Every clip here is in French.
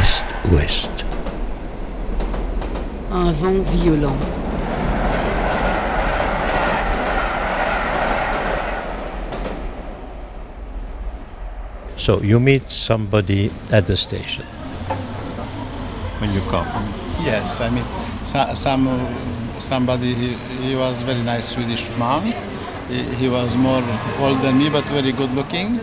Est-Ouest. Un vent violent. So you meet somebody at the station. when you come. Yes, I mean, so, some somebody. He, he was very nice Swedish man. He, he was more old than me, but very good looking.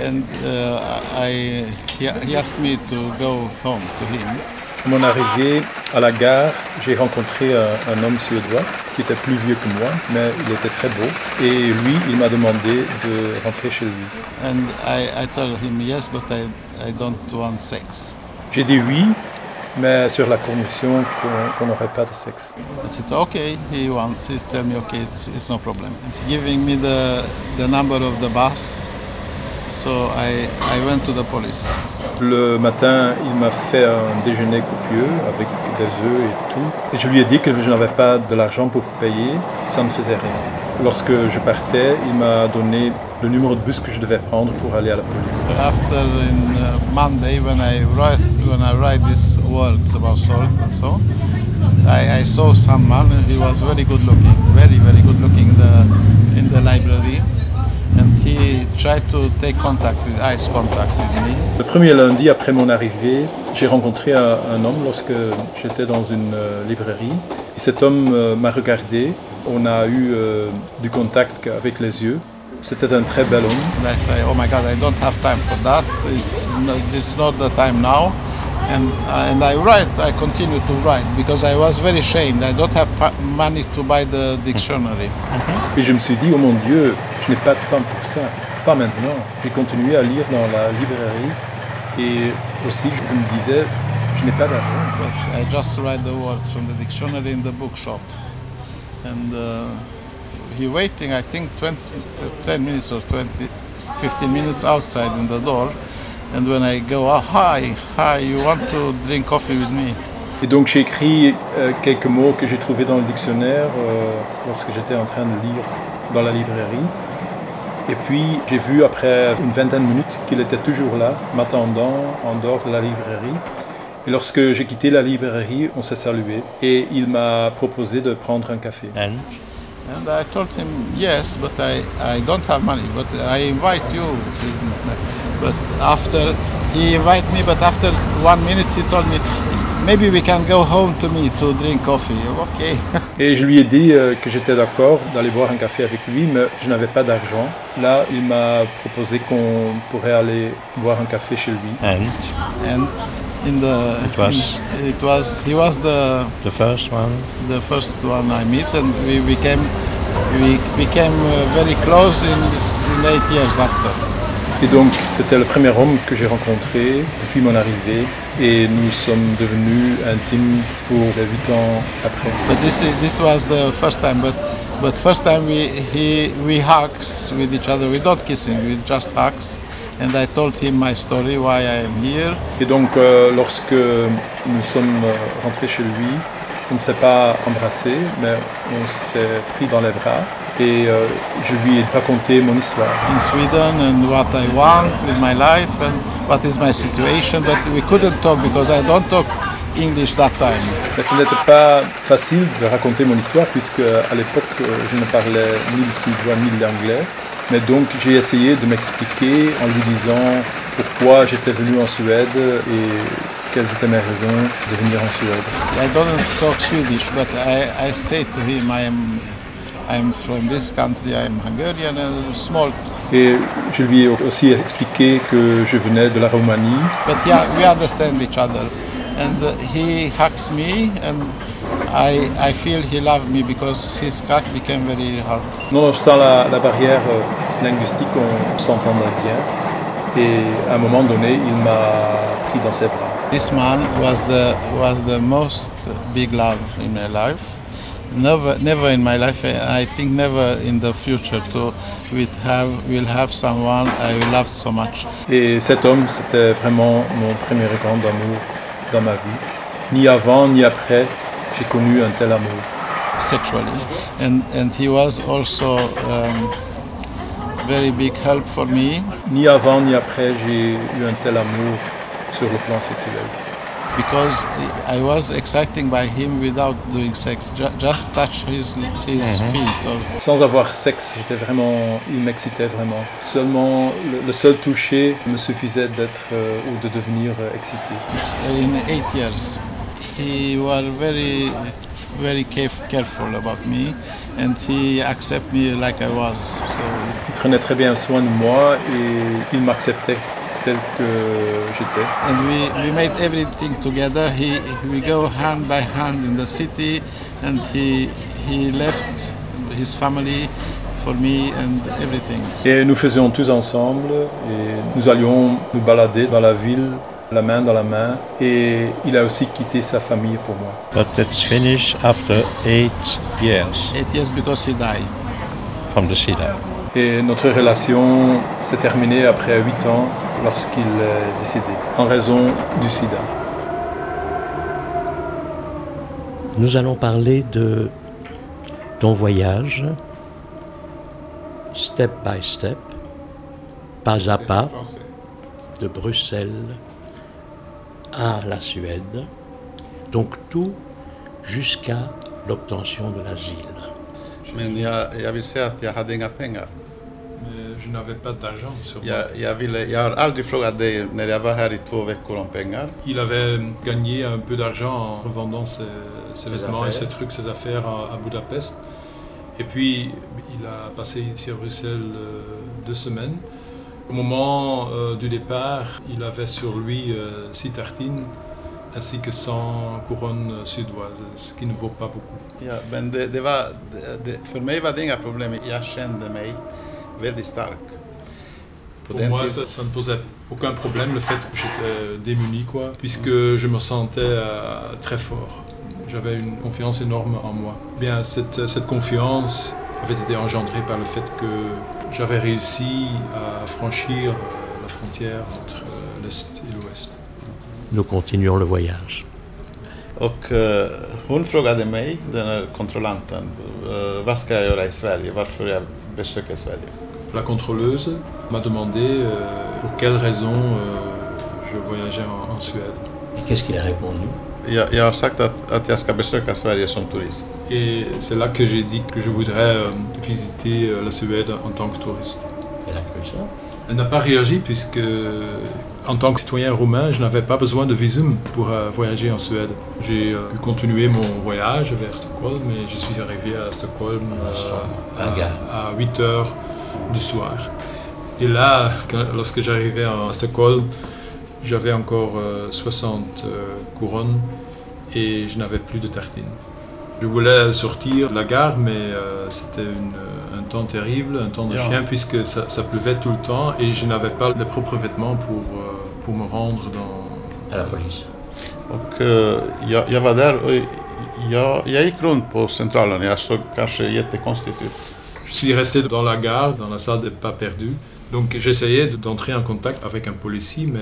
And uh, I he, he asked me to go home to him. À mon arrivée à la gare, j'ai rencontré un, un homme suédois qui était plus vieux que moi, mais il était très beau. Et lui, il m'a demandé de rentrer chez lui. And I, I told him yes, but I, I don't want sex. J'ai dit oui, mais sur la condition qu'on qu'on n'aurait pas de sexe. I said okay. He wants. He tell me okay, it's, it's no problem. And he giving me the the number of the bus. So I I went to the police. Le matin, il m'a fait un déjeuner copieux avec des œufs et tout. Et je lui ai dit que je n'avais pas de l'argent pour payer, ça ne faisait rien. Lorsque je partais, il m'a donné le numéro de bus que je devais prendre pour aller à la police. After in uh, Monday when I write when I write these words about salt and so, I, I saw some man. He was very good looking, very very good looking in the in the library, tried to take contact with eyes contact with me. Le premier lundi après mon arrivée, j'ai rencontré un, un homme lorsque j'étais dans une euh, librairie. Et cet homme euh, m'a regardé. On a eu euh, du contact avec les yeux. C'était un très bel homme. I say, oh my God, I don't have time for that. It's not, it's not the time now. And, uh, and I write, I continue to write because I was very ashamed. I don't have money to buy the dictionary. Et je me suis dit, oh mon Dieu, je n'ai pas de temps pour ça. Pas maintenant. J'ai continué à lire dans la librairie. Et aussi, je me disais, je n'ai pas d'argent. But I just write the words from the dictionary in the bookshop. And uh, he waiting, I think, 20, 10 minutes or 20, 15 minutes outside in the door. And when I go, oh, hi, hi, you want to drink coffee with me? Et donc j'ai écrit euh, quelques mots que j'ai trouvés dans le dictionnaire euh, lorsque j'étais en train de lire dans la librairie. Et puis j'ai vu après une vingtaine de minutes qu'il était toujours là, m'attendant en dehors de la librairie. Et lorsque j'ai quitté la librairie, on s'est salué et il m'a proposé de prendre un café. And? And I told him, yes, but I, I don't have money, but I invite you. But after, he invited me, but after one minute he told me, maybe we can go home to me to drink coffee. Okay. Et je lui ai dit euh, que j'étais d'accord d'aller boire un café avec lui, mais je n'avais pas d'argent. Là, il m'a proposé qu'on pourrait aller boire un café chez lui. and and in the, It was- in- it was, he was the, the first one. the first one I meet and we became, we became uh, very close in, this, in eight years after. Et donc, c'était le premier homme que j'ai rencontré depuis mon arrivée. Et nous sommes devenus intimes pour les huit ans après. But this is, this was the first time. But but first time we he we hugs with each other. We're not kissing. We just hugs. And I told him my story, why I am here. Et donc, euh, lorsque nous sommes euh, rentrés chez lui, on ne s'est pas embrassé, mais on s'est pris dans les bras. Et euh, je lui ai raconté mon histoire. in Sweden and what I want with my life and what is my situation. But we couldn't talk because I don't talk English that time. Mais ce n'était pas facile de raconter mon histoire puisque à l'époque euh, je ne parlais ni le suédois ni l'anglais. Mais donc j'ai essayé de m'expliquer en lui disant pourquoi j'étais venu en Suède et quelles étaient mes raisons de venir en Suède. I don't talk Swedish, but I, I say to him, I am, I'm from this country. I am Hungarian and small. Et je lui ai aussi expliqué que je venais de la Roumanie. But yeah, we understand each other, and uh, he hugs me, and I, I feel he loved me because his cock became very hard. Nonobstant la, la barrière euh, linguistique, on s'entendait bien. Et à un moment donné, il m'a pris dans ses bras. This man was the was the most big love in my life. Never, never in my life. I think never in the future. We have, will have someone I love so much. Et cet homme, c'était vraiment mon premier grand amour dans ma vie. Ni avant, ni après, j'ai connu un tel amour. sexually, and and he was also um, very big help for me. Ni avant, ni après, j'ai eu un tel amour sur le plan sexuel. Because I was exciting by him without doing sex. Ju- just touch his his feet or Sans avoir sexe, j'étais vraiment, il m'excitait vraiment. Seulement le, le seul toucher me suffisait d'être euh, ou de devenir excité. in eight years. He was very, very caref- careful about me, and he accept me like I was. So Il prenait très bien soin de moi et il m'acceptait tel que j'étais. and we, we made everything together. He we go hand by hand in the city, and he he left his family for me and everything. Et nous faisions tous ensemble et nous allions nous balader dans la ville, la main dans la main. Et il a aussi quitté sa famille pour moi. But it's finished after eight years Eight years because he died. from the SIDA. Et notre relation s'est terminée après huit ans lorsqu'il est décédé, en raison du sida. Nous allons parler de ton voyage, step by step, pas à pas, de Bruxelles à la Suède. Donc tout jusqu'à l'obtention de l'asile. Men jag, jag vill säga att jag hade inga pengar. Je n'avais pas d'argent sur moi. Jag, jag, ville, jag har aldrig frågat dig när jag var här i två veckor om pengar. Il avait gagné un peu d'argent en revendant ses, ses Ses vêtements et affaires. ses trucs, ses affaires à, à Budapest. Et puis, il a passé ici à Bruxelles euh, deux semaines. Au moment euh, du départ, il avait sur lui euh, six tartines ainsi que 100 couronnes suédoises, ce qui ne vaut pas beaucoup. Ja, men det, det var, det, det, för mig var det inga problem. Jag kände mig stark. Pour moi, ça, ça ne posait aucun problème le fait que j'étais démuni, quoi, puisque je me sentais euh, très fort. J'avais une confiance énorme en moi. Bien, cette, cette confiance avait été engendrée par le fait que j'avais réussi à franchir euh, la frontière entre euh, l'Est et l'Ouest. Nous continuons le voyage. Och eh, hon frågade mig, den här kontrollanten, eh, vad ska jag göra i Sverige? Varför jag besöker Sverige? La contrôleuse m'a demandé euh, pour quelles raisons euh, je voyageais en, en Suède. Et qu'est-ce qu'il a répondu? Jag, jag sagt att, att jag ska besöka Sverige som turist. Et c'est là que j'ai dit que je voudrais euh, visiter euh, la Suède en tant que touriste. Elle a cru ça. Elle n'a pas réagi puisque, en tant que citoyen roumain, je n'avais pas besoin de visum pour euh, voyager en Suède. J'ai euh, pu continuer mon voyage vers Stockholm et je suis arrivé à Stockholm À gare. à, 8 heures du soir. Et là, quand- lorsque j'arrivais à Stockholm, j'avais encore euh, 60 euh, couronnes et je n'avais plus de tartines. Je voulais sortir de la gare, mais euh, c'était une- un temps terrible, un temps de chien, puisque ça, ça pleuvait tout le temps et je n'avais pas les propres vêtements pour, euh, pour me rendre dans... À la police. Och eh, jag, jag var där och jag, jag gick runt på centralen. Jag såg kanske jättekonstigt ut. Je suis resté dans la gare, dans la salle des pas perdus. Donc j'essayais de- d'entrer en contact avec un policier, mais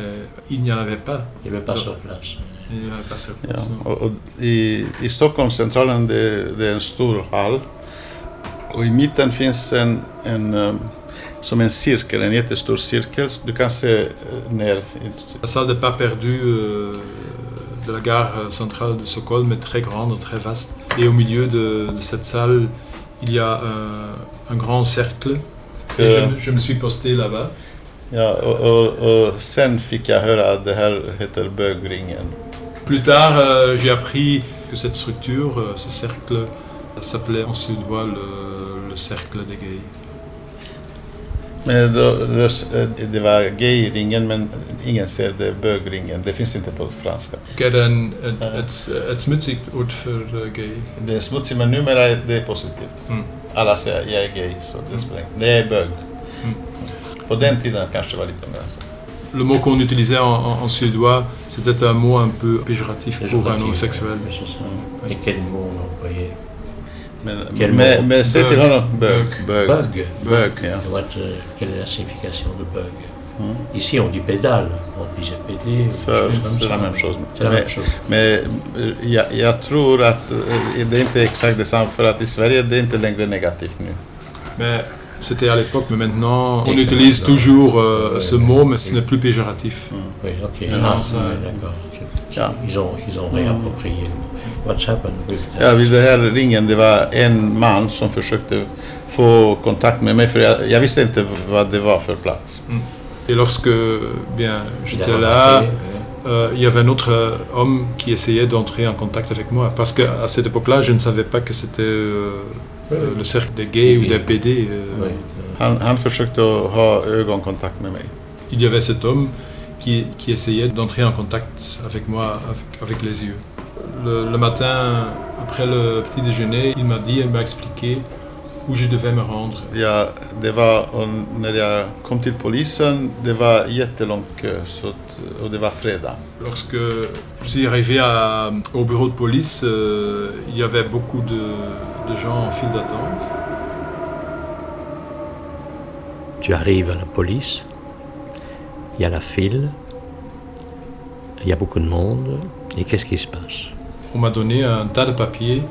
il n'y en avait pas. Il n'y avait pas sur place. Il n'y en avait pas sur place, non. Och, och i, I Stockholmscentralen det, det är en stor hall. Och i mitten finns en, en eh, som en cirkel, en jättestor cirkel. Du kan se ner. La salle des pas perdus euh, de la gare centrale de Stockholm est très grande, très vaste. Et au milieu de, de cette salle, il y a un, un grand cercle. Et je, Euh. me- je me suis posté là-bas. Ja, och, och, och sen fick jag höra att det här heter bögringen. Plus tard, euh, j'ai appris que cette structure, euh, ce cercle, s'appelait en suédois le, le cercle des gays. Men då, eh, det var gayringen men ingen säger det är bögringen. Det finns inte på franska. Och är det en, ett, ett, ett smutsigt ord för eh, gay? Det är smutsigt men numera är det positivt. Mm. Alla säger jag är gay så det spelar ingen Det är bög. Mm. På den tiden kanske det var lite mer så. Le mot qu'on utilisait en, en- en suédois, c'était un mot un peu péjoratif pour un homosexuel. ça. Et quel mot on employait Men, Quel men, mot? men säg till Bög. honom bög. Bög. Bug. Bög, ja. What, euh, quelle est la signification de bug? Mm. Ici, on dit pédale. On disait pédé. ça. la même chose. C'est la Men, même chose. men jag, jag tror att det är inte exakt detsamma för att i Sverige är det inte längre negativt nu. Mais C'était à l'époque, mais maintenant, on utilise toujours euh, ce mot, mais ce n'est plus péjoratif. Oui, ok. Ah, ça- d'accord. Ja. Ils ont, ils ont réapproprié. What's happened with that? Ja, vid den här ringen, det var en man som försökte få kontakt med mig för jag, jag visste inte vad det var för plats. Et lorsque bien, j'étais là, euh, il y avait un autre euh, homme qui essayait d'entrer en contact avec moi. Parce qu'à cette époque-là, je ne savais pas que c'était euh, le cercle des gays ou des PD. euh, oui. Han, han försökte ha ögonkontakt med mig. Il y avait cet homme qui, qui essayait d'entrer en contact avec moi, avec, avec les yeux. Le, le matin, après le petit déjeuner, il m'a dit, il m'a expliqué où je devais me rendre. Ja, det var, och när jag kom till polisen, det var jättelång kö så att, och det var fredag. Lorsque je suis arrivé à- au bureau de police, euh, il y avait beaucoup de, de gens en file d'attente. Tu arrives à la police, il y a la file, il y a beaucoup de monde, et qu'est-ce qui se passe? On m'a donné un tas de papiers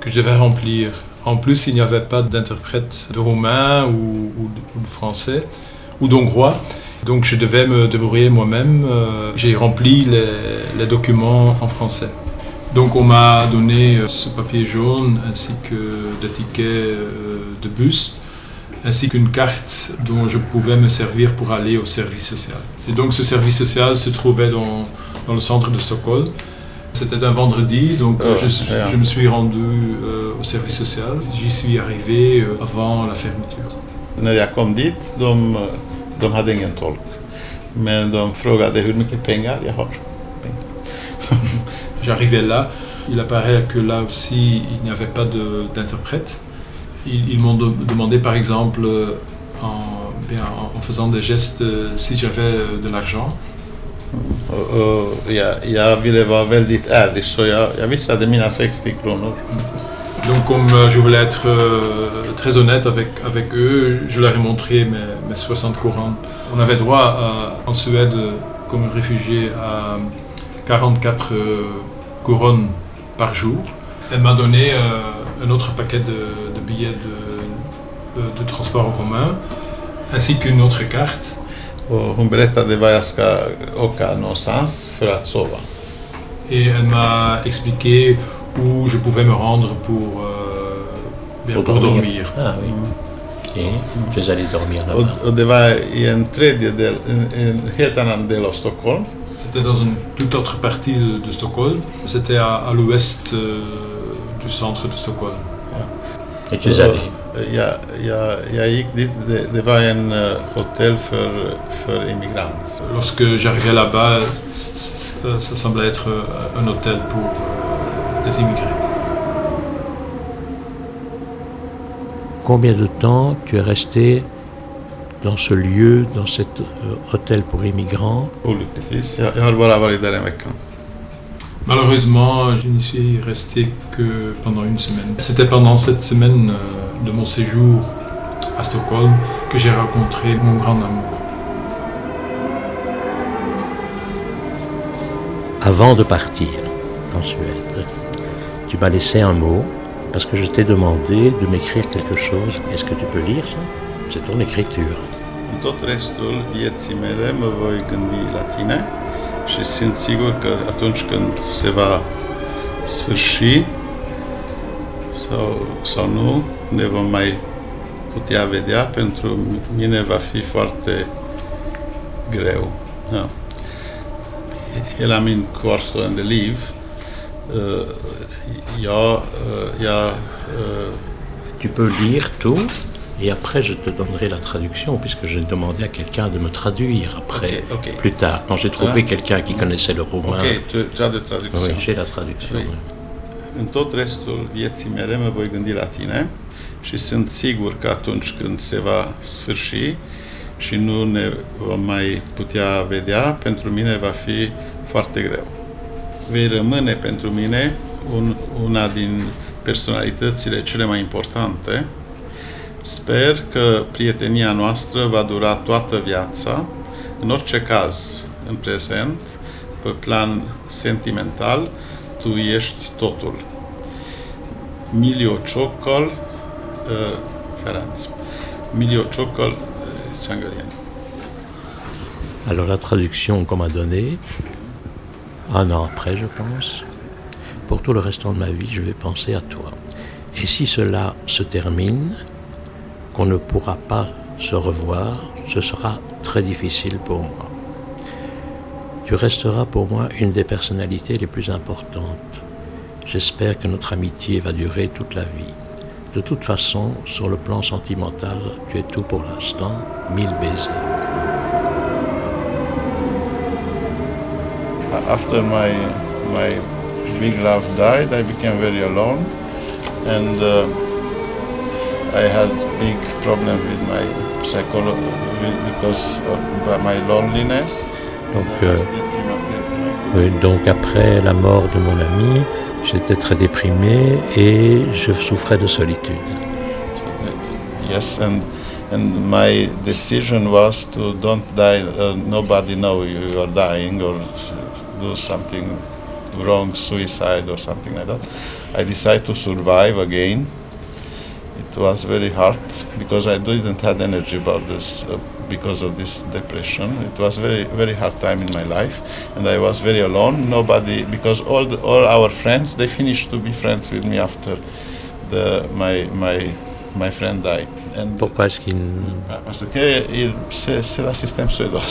que je devais remplir. En plus, il n'y avait pas d'interprète de roumain ou, de français ou d'hongrois. Donc je devais me débrouiller moi-même. Euh, J'ai rempli les, les documents en français. Donc on m'a donné euh, ce papier jaune ainsi que des tickets euh, de bus ainsi qu'une carte dont je pouvais me servir pour aller au service social. Et donc ce service social se trouvait dans, dans le centre de Stockholm. C'était un vendredi, donc euh, Oh, je, me suis rendu euh, au service social. J'y suis arrivé euh, avant la fermeture. När jag kom dit, de, de hade ingen tolk. Men de frågade hur mycket pengar jag har? J'arrivais là, il apparaît que là aussi il n'y avait pas d'interprète. Ils, ils m'ont de- demandé par exemple en, bien, en- en faisant des gestes si j'avais de l'argent. Och, jag, jag ville vara väldigt ärlig så jag, jag visade mina 60 kronor. Donc comme euh, je voulais être euh, très honnête avec, avec eux, je leur ai montré mes, mes 60 couronnes. On avait droit en Suède, euh, comme réfugié, à 44 euh, couronnes par jour. Elle m'a donné un autre paquet de, de billets de, de- de transport en commun, ainsi qu'une autre carte. Och hon berättade var jag ska åka någonstans för att sova. Et elle m'a expliqué où je pouvais me rendre pour, euh, pour dormir. Ah oui. Et vous allez dormir Och, là-bas. och det var i en tredje del, en, en helt annan del av Stockholm. C'était dans une toute autre partie de, de Stockholm. C'était à, à l'ouest euh, du centre de Stockholm. Et tu es allé. Jag, jag, jag gick dit, det, det var en eh, hotell för, för immigrant. Lorsque j'arrivais là-bas, c- ça semblait être euh, un hôtel pour euh, les immigrés. Combien de temps tu es resté dans ce lieu, dans cet euh, hôtel pour immigrants? Olyckligtvis. Jag, jag har bara varit där en vecka. Malheureusement, je n'y suis resté que pendant une semaine. C'était pendant cette semaine euh, de mon séjour à Stockholm que j'ai rencontré mon grand amour. Avant de partir en Suède, tu m'as laissé un mot parce que je t'ai demandé de m'écrire quelque chose. Est-ce que tu peux lire ça? C'est ton écriture. În tot restul vieții mele mă voi gândi la tine și sunt sigur că atunci când se va sfârși sau, sau nu, ne vom mai putea vedea. Pentru mine va fi foarte greu. Ja. Hela min kvarstående liv, eh, jag, eh, jag eh, Tu peux lire tout et après je te donnerai la traduction puisque j'ai demandé à quelqu'un de me traduire après, Ok, ok. plus tard, quand j'ai trouvé Ah. quelqu'un qui connaissait le roumain. Ok, tu, tu as de traducție. Oui, j'ai la traduction. Oui. În tot restul vieții mele mă voi gândi la tine și sunt sigur că atunci când se va sfârși și nu ne vom mai putea vedea, pentru mine va fi foarte greu. Vei rămâne pentru mine un, una din personalitățile cele mai importante. Sper că prietenia noastră va dura toată viața. În orice caz, în prezent, pe plan sentimental, tu ești totul. Millió csókkal, uh, Ferenc. Milio Chokol, it's Hungarian. Alors la traduction qu'on m'a donnée, un an après je pense, pour tout le restant de ma vie, je vais penser à toi. Et si cela se termine, qu'on ne pourra pas se revoir, ce sera très difficile pour moi. Tu resteras pour moi une des personnalités les plus importantes. J'espère que notre amitié va durer toute la vie. De toute façon, sur le plan sentimental, tu es tout pour l'instant. Mille baisers. After my my big love died, I became very alone, and uh, I had big with my because. Donc, euh, oui, donc après la mort de mon ami, j'étais très déprimé et je souffrais de solitude. Yes, and and my decision was to don't die. Uh, nobody know you are dying or do something wrong, suicide or something like that. I decided to survive again. It was very hard because I didn't have energy about this uh, because of this depression. It was very very hard time in my life, and I was very alone. Nobody because all the, all our friends they finished to be friends with me after the my my my friend died. And Pourquoi est-ce qu'il... parce que il- c'est c'est le système suédois.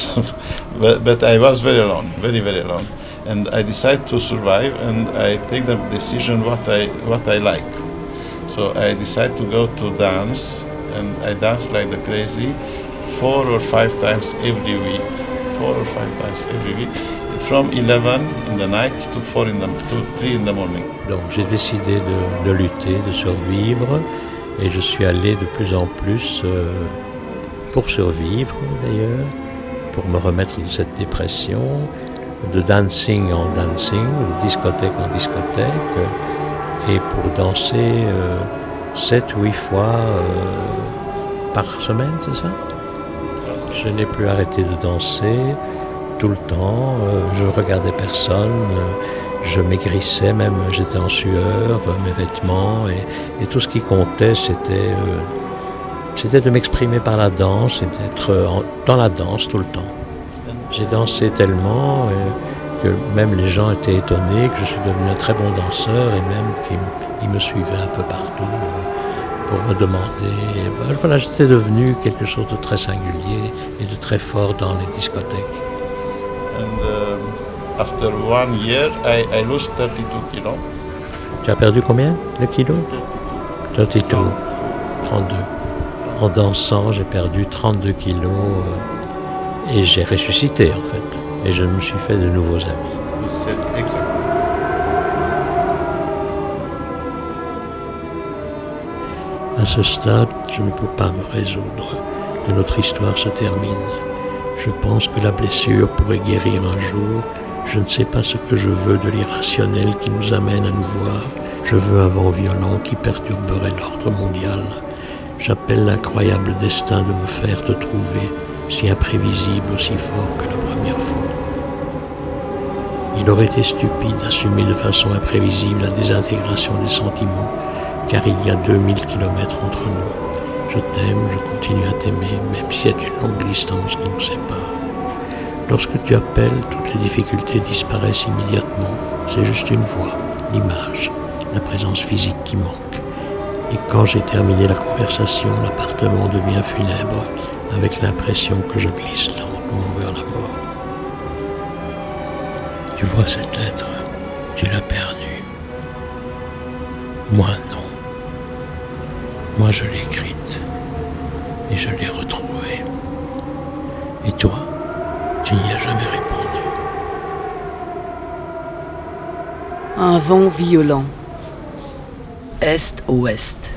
but, but I was very alone, very very alone, and I decided to survive, and I take the decision what I what I like. So I decided to go to dance, and I dance like the crazy, four or five times every week, four or five times every week, from 11 in the night to four in the to three in the morning. Donc j'ai décidé de, lutter, de survivre, et je suis allé de plus en plus euh, pour survivre d'ailleurs, pour me remettre de cette dépression, de dancing en dancing, de discothèque en discothèque, et pour danser euh, sept, huit fois euh, par semaine, c'est ça? Je n'ai plus arrêté de danser tout le temps, euh, je regardais personne. euh, je maigrissais même, j'étais en sueur, euh, mes vêtements, et, tout ce qui comptait, c'était c'était de m'exprimer par la danse et d'être dans la danse tout le temps. J'ai dansé tellement que même les gens étaient étonnés que je suis devenu un très bon danseur et même qu'ils me suivaient un peu partout pour me demander. Et voilà, j'étais devenu quelque chose de très singulier et de très fort dans les discothèques. And um, after one year, I, I lost 32 kilos. Tu as perdu combien de kilos? 32. 32. En dansant, j'ai perdu 32 kilos euh, et j'ai ressuscité en fait. Et je me suis fait de nouveaux amis. Said ce stade, je ne peux pas me résoudre que notre histoire se termine. Je pense que la blessure pourrait guérir un jour. Je ne sais pas ce que je veux de l'irrationnel qui nous amène à nous voir. Je veux un vent violent qui perturberait l'ordre mondial. J'appelle l'incroyable destin de me faire te trouver, si imprévisible, aussi fort que la première fois. Il aurait été stupide d'assumer de façon imprévisible la désintégration des sentiments, car il y a 2000 kilomètres entre nous. Je t'aime, je continue à t'aimer, même s'il y a une longue distance qui nous sépare. Lorsque tu appelles, toutes les difficultés disparaissent immédiatement. C'est juste une voix, l'image, la présence physique qui manque. Et quand j'ai terminé la conversation, l'appartement devient funèbre, avec l'impression que je glisse lentement vers la mort. Tu vois cette lettre, tu l'as perdue? Moi non. Moi je l'ai écrite et je l'ai retrouvée. Et toi, tu n'y as jamais répondu. Un vent violent. Est-ouest.